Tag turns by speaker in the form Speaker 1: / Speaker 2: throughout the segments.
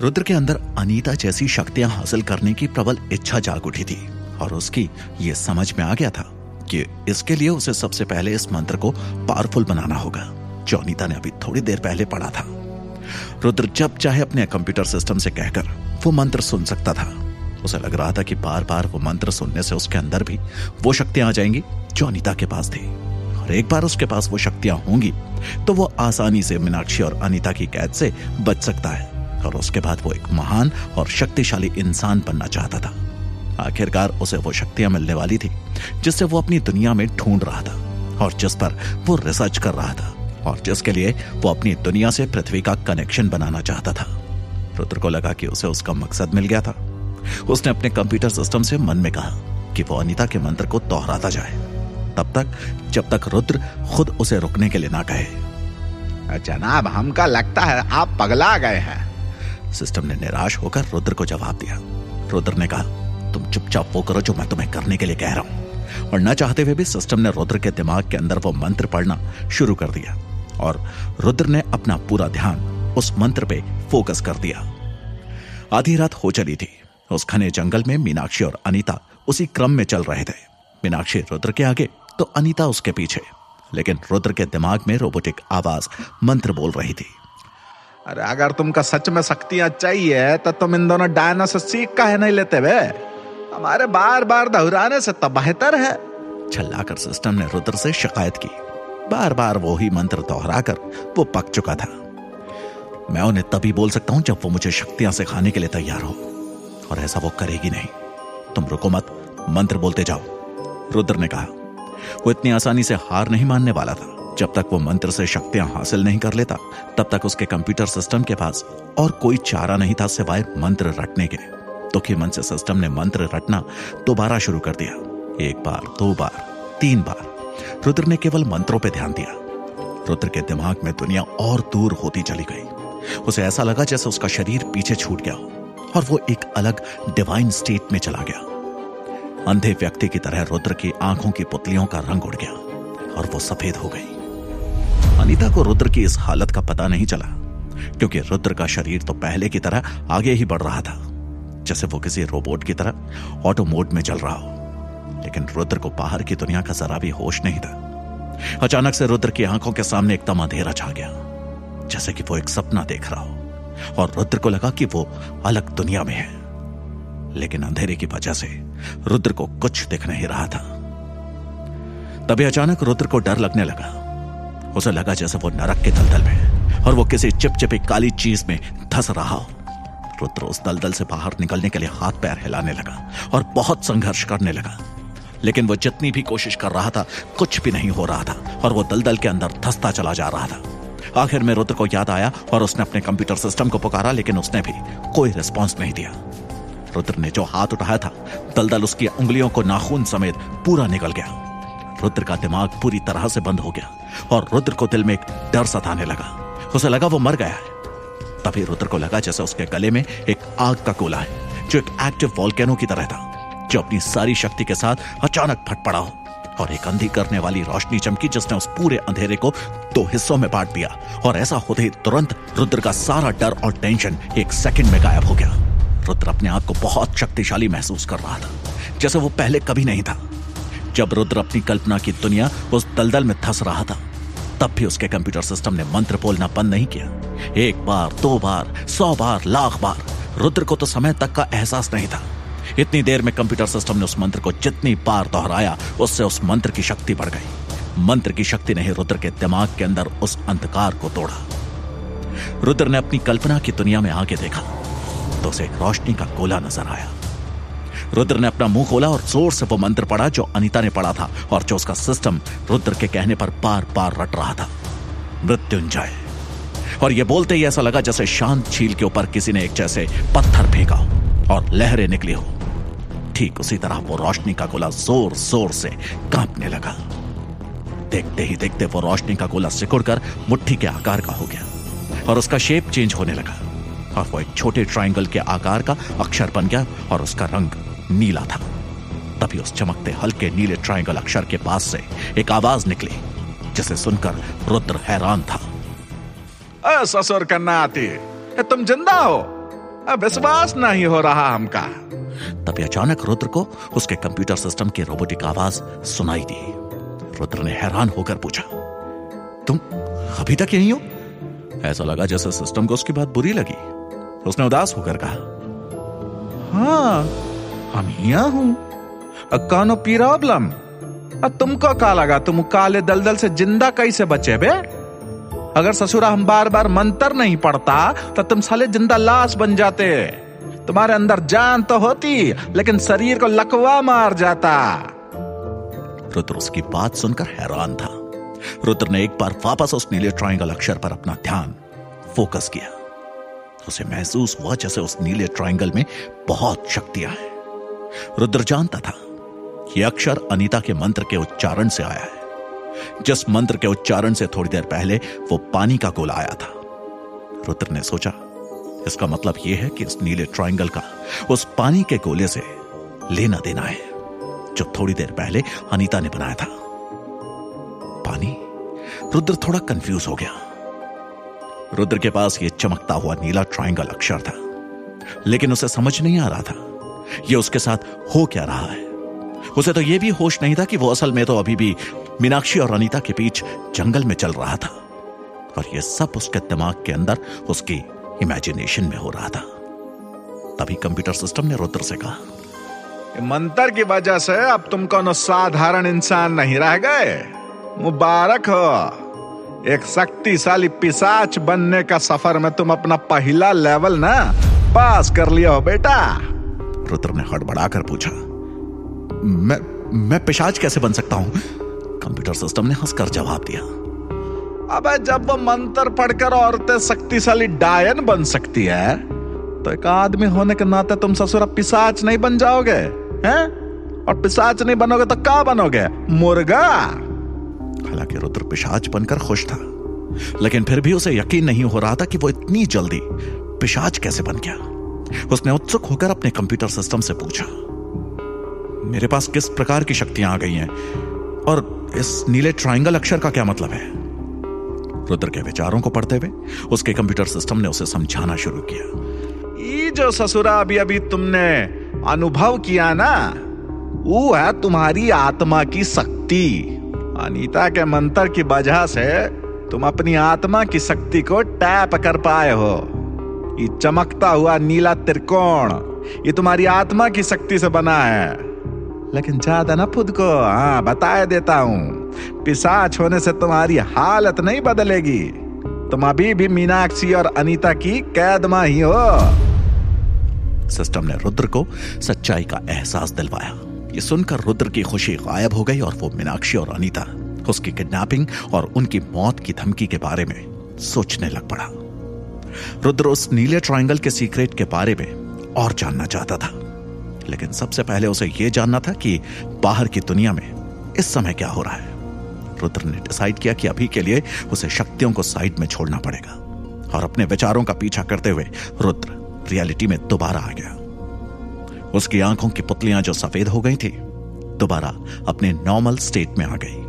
Speaker 1: रुद्र के अंदर अनीता जैसी शक्तियाँ हासिल करने की प्रबल इच्छा जाग उठी थी, और उसकी ये समझ में आ गया था कि इसके लिए उसे सबसे पहले इस मंत्र को पावरफुल बनाना होगा, जो अनीता ने अभी थोड़ी देर पहले पढ़ा था। रुद्र जब चाहे अपने कंप्यूटर सिस्टम से कहकर वो मंत्र सुन सकता था। उसे लग रहा था कि बार बार वो मंत्र सुनने से उसके अंदर भी वो शक्तियाँ आ जाएँगी, जो अनिता के पास थी। और एक बार उसके पास वो शक्तियाँ होंगी तो वो आसानी से मीनाक्षी और अनिता की कैद से बच सकता है। और उसके बाद वो एक महान और शक्तिशाली इंसान बनना चाहता था। आखिरकार उसे वो शक्तियाँ मिलने वाली थी, जिससे वो अपनी दुनिया में ढूंढ रहा था और जिस पर वो रिसर्च कर रहा था और जिसके लिए वो अपनी दुनिया से पृथ्वी का कनेक्शन बनाना चाहता था। रुद्र को लगा कि उसे उसका मकसद मिल गया था। उसने अपने कंप्यूटर सिस्टम से मन में कहा कि वो अनिता के मंत्र को दोहराता जाए। तब तक, जब तक रुद्र खुद उसे रुकने के लिए ना कहे।
Speaker 2: जनाब, हमका लगता है आप पगला गए हैं।
Speaker 1: सिस्टम ने निराश होकर रुद्र को जवाब दिया। रुद्र ने कहा, तुम चुपचाप वो करो जो मैं तुम्हें करने के लिए कह रहा हूँ। और न चाहते हुए भी सिस्टम ने रुद्र के दिमाग के अंदर वो मंत्र पढ़ना शुरू कर दिया और रुद्र ने अपना पूरा ध्यान उस मंत्र पे फोकस कर दिया। आधी रात हो चली थी। उस घने जंगल में मीनाक्षी और अनीता उसी क्रम में चल रहे थे। मीनाक्षी रुद्र के आगे तो अनीता उसके पीछे। लेकिन रुद्र के दिमाग में रोबोटिक आवाज़ मंत्र बोल रही थी।
Speaker 2: अरे, अगर तुमका सच में शक्तियाँ चाहिए तो तुम इन दोनों डायना से सीख है नहीं लेते वे। हमारे बार बार दोहराने से तो बेहतर है।
Speaker 1: छल्लाकर सिस्टम ने रुद्र से शिकायत की। बार बार वो ही मंत्र दोहराकर वो पक चुका था। मैं उन्हें तभी बोल सकता हूँ जब वो मुझे शक्तियाँ सिखाने के लिए तैयार हो। और ऐसा वो करेगी नहीं। तुम रुको मत, मंत्र बोलते जाओ। रुद्र ने कहा, वो इतनी आसानी से हार नहीं मानने वाला था। जब तक वो मंत्र से शक्तियाँ हासिल नहीं कर लेता, तब तक उसके कंप्यूटर सिस्टम के पास और कोई चारा नहीं था सिवाय मंत्र रटने के। दुखी मन से सिस्टम ने मंत्र रटना दोबारा शुरू कर दिया। एक बार, दो बार, तीन बार। रुद्र ने केवल मंत्रों पर ध्यान दिया। रुद्र के दिमाग में दुनिया और दूर होती चली गई। उसे ऐसा लगा जैसे उसका शरीर पीछे छूट गया और वो एक अलग डिवाइन स्टेट में चला गया। अंधे व्यक्ति की तरह रुद्र की आँखों की पुतलियों का रंग उड़ गया और वो सफ़ेद हो गई। अनीता को रुद्र की इस हालत का पता नहीं चला, क्योंकि रुद्र का शरीर तो पहले की तरह आगे ही बढ़ रहा था, जैसे वो किसी रोबोट की तरह ऑटो मोड में चल रहा हो। लेकिन रुद्र को बाहर की दुनिया का जरा भी होश नहीं था। अचानक से रुद्र की आँखों के सामने एकदम अंधेरा छा गया, जैसे कि वो एक सपना देख रहा हो, और रुद्र को लगा कि वो अलग दुनिया में है। लेकिन अंधेरे की वजह से रुद्र को कुछ दिख नहीं रहा था। तभी अचानक रुद्र को डर लगने लगा। उसे लगा जैसे वो नरक के दलदल में है और वो किसी चिपचिपी काली चीज़ में धस रहा हो। रुद्र उस दलदल से बाहर निकलने के लिए हाथ पैर हिलाने लगा और बहुत संघर्ष करने लगा। लेकिन वो जितनी भी कोशिश कर रहा था, कुछ भी नहीं हो रहा था और वो दलदल के अंदर धसता चला जा रहा था। आखिर में रुद्र को याद आया और उसने अपने कंप्यूटर सिस्टम को पुकारा, लेकिन उसने भी कोई रिस्पॉन्स नहीं दिया। रुद्र ने जो हाथ उठाया था, दलदल उसकी उंगलियों को नाखून समेत पूरा निकल गया। रुद्र का दिमाग पूरी तरह से बंद हो गया और रुद्र को दिल में एक डर सताने लगा। उसे लगा वो मर गया है। तभी रुद्र को लगा जैसे उसके गले में एक आग का गोला है, जो एक एक्टिव वॉल्केनो की तरह था, जो अपनी सारी शक्ति के साथ अचानक फट पड़ा हो और एक अंधी करने वाली रोशनी चमकी जिसने उस पूरे अंधेरे को दो हिस्सों में बांट दिया और ऐसा होते ही तुरंत रुद्र का सारा डर और टेंशन एक सेकंड में गायब हो गया। रुद्र अपने आप को बहुत शक्तिशाली महसूस कर रहा था, जैसे वो पहले कभी नहीं था। जब रुद्र अपनी कल्पना की दुनिया उस दलदल में धस रहा था, तब भी उसके कंप्यूटर सिस्टम ने मंत्र बोलना बंद नहीं किया। एक बार, दो बार, सौ बार, लाख बार, रुद्र को तो समय तक का एहसास नहीं था। इतनी देर में कंप्यूटर सिस्टम ने उस मंत्र को जितनी बार दोहराया, उससे उस मंत्र की शक्ति बढ़ गई। मंत्र की शक्ति ने रुद्र के दिमाग के अंदर उस अंधकार को तोड़ा। रुद्र ने अपनी कल्पना की दुनिया में आगे देखा तो उसे एक रोशनी का गोला नज़र आया। रुद्र ने अपना मुँह खोला और ज़ोर से वो मंत्र पढ़ा जो अनिता ने पढ़ा था और जो उसका सिस्टम रुद्र के कहने पर बार बार रट रहा था। मृत्युंजय। और ये बोलते ही ऐसा लगा जैसे शांत झील के ऊपर किसी ने एक जैसे पत्थर फेंका और लहरें निकली हो। ठीक उसी तरह वो रोशनी का गोला ज़ोर ज़ोर से कांपने लगा। देखते ही देखते वो रोशनी का गोला सिकुड़कर मुट्ठी के आकार का हो गया और उसका शेप चेंज होने लगा। और वो एक छोटे ट्रायंगल के आकार का अक्षर बन गया और उसका रंग नीला था। तभी उस चमकते हल्के नीले ट्रायंगल अक्षर के पास से एक आवाज़ निकली जिसे सुनकर रुद्र हैरान था।
Speaker 2: ससुर का नाती तुम ज़िंदा हो? विश्वास नहीं हो रहा हमका।
Speaker 1: तभी अचानक रुद्र को उसके कंप्यूटर सिस्टम की रोबोटिक आवाज़ सुनाई दी। रुद्र ने हैरान होकर पूछा तुम अभी तक यही हो? ऐसा लगा जैसे सिस्टम को उसकी बात बुरी लगी। उसने उदास होकर कहा
Speaker 2: हाँ हम यहाँ हूँ। कौन प्रॉब्लम। तुमको का लगा? तुम काले दलदल से ज़िंदा कैसे बचे बे? अगर ससुरा हम बार बार मंत्र नहीं पढ़ता तो तुम साले ज़िंदा लाश बन जाते। तुम्हारे अंदर जान तो होती, लेकिन शरीर को लकवा मार जाता।
Speaker 1: रुद्र उसकी बात सुनकर हैरान था। रुद्र ने एक बार वापस उस नीले ट्रायंगल अक्षर पर अपना ध्यान फोकस किया। उसे महसूस हुआ जैसे उस नीले ट्रायंगल में बहुत शक्तियाँ हैं रुद्र जानता था कि अक्षर अनीता के मंत्र के उच्चारण से आया है। जिस मंत्र के उच्चारण से थोड़ी देर पहले वो पानी का गोला आया था। रुद्र ने सोचा, इसका मतलब यह है कि इस नीले ट्रायंगल का उस पानी के गोले से लेना देना है, जो थोड़ी देर पहले अनीता ने बनाया था। पानी? रुद्र थोड़ा कंफ्यूज हो गया। रुद्र के पास यह चमकता हुआ नीला ट्रायंगल अक्षर था, लेकिन उसे समझ नहीं आ रहा था। यह उसके साथ हो क्या रहा है? उसे तो यह भी होश नहीं था कि वो असल में तो अभी भी मीनाक्षी और अनीता के बीच जंगल में चल रहा था। और यह सब उसके दिमाग के अंदर उसकी इमेजिनेशन में हो रहा था। तभी कंप्यूटर सिस्टम ने रुद्र से कहा
Speaker 2: मंत्र की वजह से अब तुम कौन साधारण इंसान नहीं रह गए। मुबारक हो। एक शक्तिशाली पिसाच बनने का सफ़र में तुम अपना पहला लेवल ना पास कर लिया हो बेटा।
Speaker 1: रुद्र ने हड़बड़ाकर पूछा, मैं मैं पिशाच कैसे बन सकता हूँ? कंप्यूटर सिस्टम ने हंसकर जवाब दिया,
Speaker 2: अबे जब वो मंत्र पढ़कर औरतें शक्तिशाली डायन बन सकती है तो एक आदमी होने के नाते तुम ससुरा पिसाच नहीं बन जाओगे, हैं? और पिसाच नहीं बनोगे तो क्या बनोगे? मुर्गा?
Speaker 1: हालाँकि रुद्र पिशाच बनकर खुश था, लेकिन फिर भी उसे यकीन नहीं हो रहा था कि वो इतनी जल्दी पिशाच कैसे बन गया। उसने उत्सुक होकर अपने कंप्यूटर सिस्टम से पूछा, मेरे पास किस प्रकार की शक्तियाँ आ गई हैं? और इस नीले ट्रायंगल अक्षर का क्या मतलब है? रुद्र के विचारों को पढ़ते हुए उसके कंप्यूटर सिस्टम ने उसे समझाना शुरू किया।
Speaker 2: ये जो ससुरा अभी अभी तुमने अनुभव किया ना, वो है तुम्हारी आत्मा की शक्ति। अनीता के मंत्र की वजह से तुम अपनी आत्मा की शक्ति को टैप कर पाए हो। ये चमकता हुआ नीला त्रिकोण, ये तुम्हारी आत्मा की शक्ति से बना है। लेकिन ज़्यादा ना खुद को हाँ बता देता हूँ। पिसाच होने से तुम्हारी हालत नहीं बदलेगी। तुम अभी भी मीनाक्षी और अनीता की कैद में ही हो।
Speaker 1: सिस्टम ने रुद्र को सच्चाई का एहसास दिलवाया। ये सुनकर रुद्र की खुशी गायब हो गई और वो मीनाक्षी और अनीता, उसकी किडनैपिंग और उनकी मौत की धमकी के बारे में सोचने लग पड़ा। रुद्र उस नीले ट्रायंगल के सीक्रेट के बारे में और जानना चाहता था। लेकिन सबसे पहले उसे यह जानना था कि बाहर की दुनिया में इस समय क्या हो रहा है। रुद्र ने डिसाइड किया कि अभी के लिए उसे शक्तियों को साइड में छोड़ना पड़ेगा और अपने विचारों का पीछा करते हुए रुद्र रियलिटी में दोबारा आ गया। उसकी आँखों की पुतलियाँ जो सफ़ेद हो गई थी, दोबारा अपने नॉर्मल स्टेट में आ गई।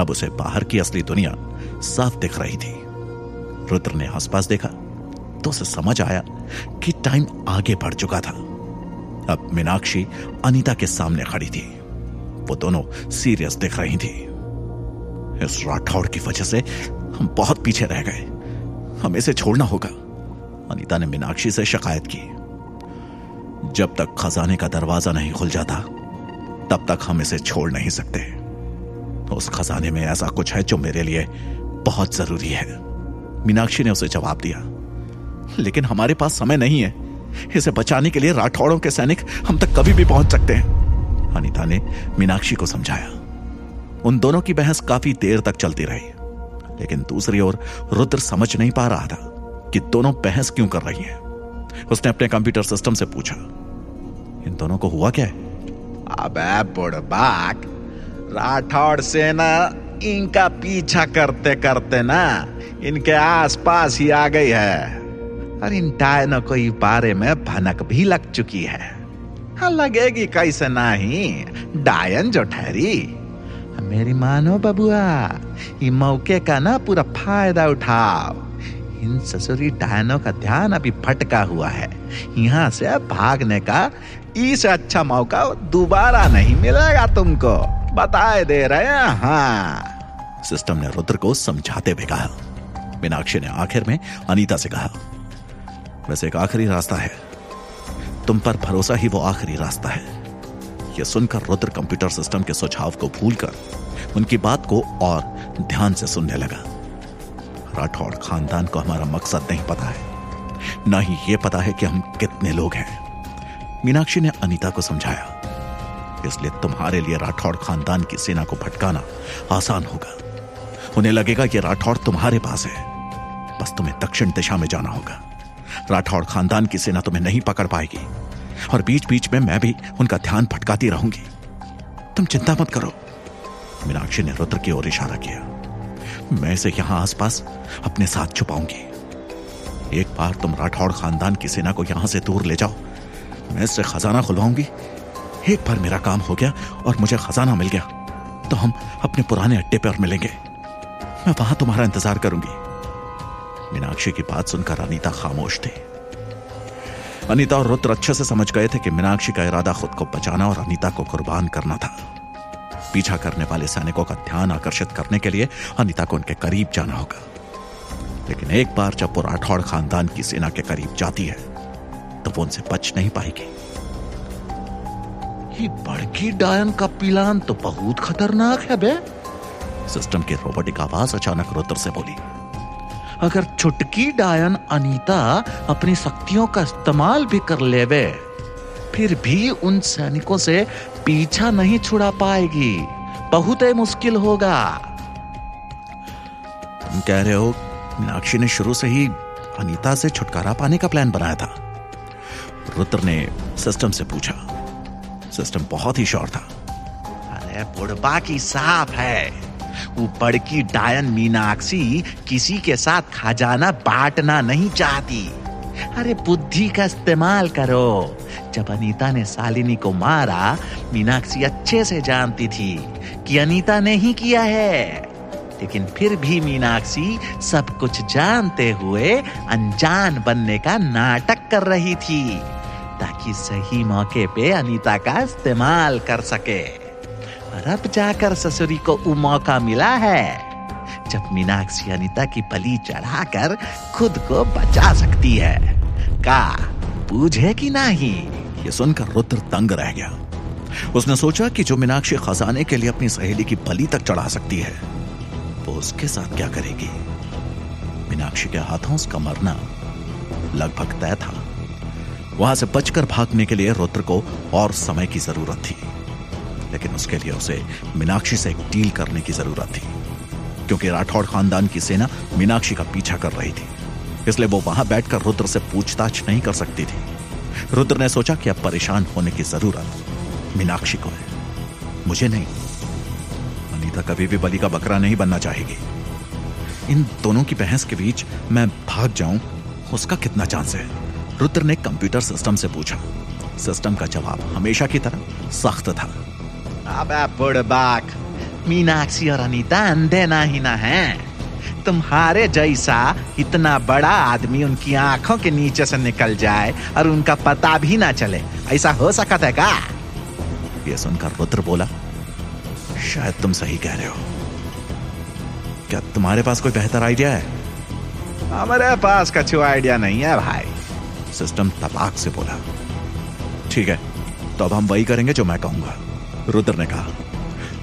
Speaker 1: अब उसे बाहर की असली दुनिया साफ़ दिख रही थी। रुद्र ने आसपास देखा। तो उसे समझ आया कि टाइम आगे बढ़ चुका था। अब मीनाक्षी अनीता के सामने खड़ी थी। वो दोनों सीरियस दिख रही थी। इस राठौड़ की वजह से हम बहुत पीछे रह गए। हमें इसे छोड़ना होगा। अनीता ने मीनाक्षी से शिकायत की। जब तक खजाने का दरवाज़ा नहीं खुल जाता, तब तक हम इसे छोड़ नहीं सकते। उस खजाने में ऐसा कुछ है जो मेरे लिए बहुत ज़रूरी है। मीनाक्षी ने उसे जवाब दिया। लेकिन हमारे पास समय नहीं है। इसे बचाने के लिए राठौड़ों के सैनिक हम तक कभी भी पहुँच सकते हैं। अनिता ने मीनाक्षी को समझाया। उन दोनों की बहस काफ़ी देर तक चलती रही। लेकिन दूसरी ओर रुद्र समझ नहीं पा रहा था कि दोनों बहस क्यों कर रही हैं। उसने अपने कंप्यूटर सिस्टम से पूछा, इन दोनों को हुआ क्या है?
Speaker 2: अबे बुड़बाक राठौड़ सेना इनका पीछा करते करते ना इनके आसपास ही आ गई है। और इन डायनों को बारे में भनक भी लग चुकी है। हाँ लगेगी कैसे नहीं? डायन जो ठहरी। मेरी मानो बबुआ, ये मौके का ना पूरा फ़ायदा उठाओ। इन ससुरी डायनों का ध्यान अभी भटका हुआ है। यहाँ से भागने का इससे अच्छा मौका दोबारा नहीं मिलेगा तुमको। बताए दे रहे हैं हाँ।
Speaker 1: सिस्टम ने रुद्र को समझाते हुए कहा। मीनाक्षी ने आखिर में अनीता से कहा वैसे एक आखिरी रास्ता है। तुम पर भरोसा ही वो आखिरी रास्ता है। यह सुनकर रुद्र कंप्यूटर सिस्टम के सुझाव को भूलकर उनकी बात को और ध्यान से सुनने लगा। राठौड़ खानदान को हमारा मकसद नहीं पता है। ना ही यह पता है कि हम कितने लोग हैं। मीनाक्षी ने अनीता को समझाया। इसलिए तुम्हारे लिए राठौड़ खानदान की सेना को भटकाना आसान होगा। उन्हें लगेगा कि राठौड़ तुम्हारे पास है। बस तुम्हें दक्षिण दिशा में जाना होगा। राठौड़ खानदान की सेना तुम्हें नहीं पकड़ पाएगी। और बीच बीच में मैं भी उनका ध्यान भटकाती रहूँगी। तुम चिंता मत करो। मीनाक्षी ने रुद्र की ओर इशारा किया। मैं इसे यहाँ आसपास अपने साथ छुपाऊँगी। एक बार तुम राठौड़ खानदान की सेना को यहाँ से दूर ले जाओ। मैं इससे खजाना खुलवाऊँगी। एक बार मेरा काम हो गया और मुझे खजाना मिल गया तो हम अपने पुराने अड्डे पर मिलेंगे। मैं वहाँ तुम्हारा इंतज़ार करूँगी। मीनाक्षी की बात सुनकर अनीता खामोश थी। अनीता और रुद्र अच्छे से समझ गए थे कि मीनाक्षी का इरादा खुद को बचाना और अनीता को कुर्बान करना था। पीछा करने वाले सैनिकों का ध्यान आकर्षित करने के लिए अनीता को उनके करीब जाना होगा। लेकिन एक बार जब वो राठौड़ खानदान की सेना के करीब जाती है तो वो उनसे बच नहीं पाएगी।
Speaker 2: ये बड़की डायन का पिलान तो बहुत खतरनाक है बे।
Speaker 1: सिस्टम की रोबोटिक आवाज़ अचानक रुद्र से बोली
Speaker 2: अगर छुटकी डायन अनीता अपनी शक्तियों का इस्तेमाल भी कर लेवे फिर भी उन सैनिकों से पीछा नहीं छुड़ा पाएगी। बहुत ही मुश्किल होगा।
Speaker 1: तुम कह रहे हो मीनाक्षी ने शुरू से ही अनीता से छुटकारा पाने का प्लान बनाया था। रुद्र ने सिस्टम से पूछा। सिस्टम बहुत ही श्योर था।
Speaker 2: अरे बुढ़बा की साफ़ है। वो बड़की डायन मीनाक्षी किसी के साथ खजाना बांटना नहीं चाहती। अरे बुद्धि का इस्तेमाल करो। जब अनीता ने सालिनी को मारा, मीनाक्षी अच्छे से जानती थी कि अनीता ने ही किया है। लेकिन फिर भी मीनाक्षी सब कुछ जानते हुए अनजान बनने का नाटक कर रही थी, ताकि सही मौके पे अनीता का इस्तेमाल कर सके। अब जाकर ससुरी को मौका मिला है, जब मीनाक्षी अनीता की बलि चढ़ाकर खुद को बचा सकती है। का पूछे कि नहीं?
Speaker 1: ये सुनकर रुद्र तंग रह गया। उसने सोचा कि जो मीनाक्षी खजाने के लिए अपनी सहेली की बलि तक चढ़ा सकती है, वो उसके साथ क्या करेगी? मीनाक्षी के हाथों उसका मरना लगभग तय था। वहाँ से बचकर भागने के लिए रुद्र को और समय की ज़रूरत थी। लेकिन उसके लिए उसे मीनाक्षी से एक डील करने की ज़रूरत थी। क्योंकि राठौड़ खानदान की सेना मीनाक्षी का पीछा कर रही थी। इसलिए वो वहाँ बैठकर रुद्र से पूछताछ नहीं कर सकती थी। रुद्र ने सोचा कि अब परेशान होने की ज़रूरत मीनाक्षी को है। मुझे नहीं। अनीता कभी भी बलि का बकरा नहीं बनना चाहेगी। इन दोनों की बहस के बीच मैं भाग जाऊँ, उसका कितना चांस है? रुद्र ने कंप्यूटर सिस्टम से पूछा। सिस्टम का जवाब हमेशा की तरह सख्त था।
Speaker 2: अबे बुड़बाक मीनाक्षी और अनीता अंधे ना ही ना है। तुम्हारे जैसा इतना बड़ा आदमी उनकी आँखों के नीचे से निकल जाए और उनका पता भी ना चले, ऐसा हो सकता है का
Speaker 1: यह सुनकर रुद्र बोला, शायद तुम सही कह रहे हो। क्या तुम्हारे पास कोई बेहतर आइडिया है?
Speaker 2: हमारे पास कछु आइडिया नहीं है भाई,
Speaker 1: सिस्टम तबाक से बोला। ठीक है तो अब हम वही करेंगे जो मैं कहूँगा। रुद्र ने कहा,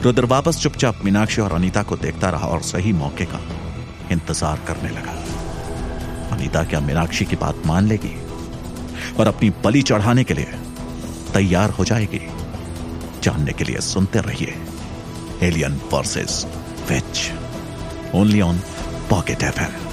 Speaker 1: रुद्र वापस चुपचाप मीनाक्षी और अनीता को देखता रहा और सही मौके का इंतज़ार करने लगा। अनीता क्या मीनाक्षी की बात मान लेगी? और अपनी बलि चढ़ाने के लिए तैयार हो जाएगी। जानने के लिए सुनते रहिए। Alien versus witch only on Pocket F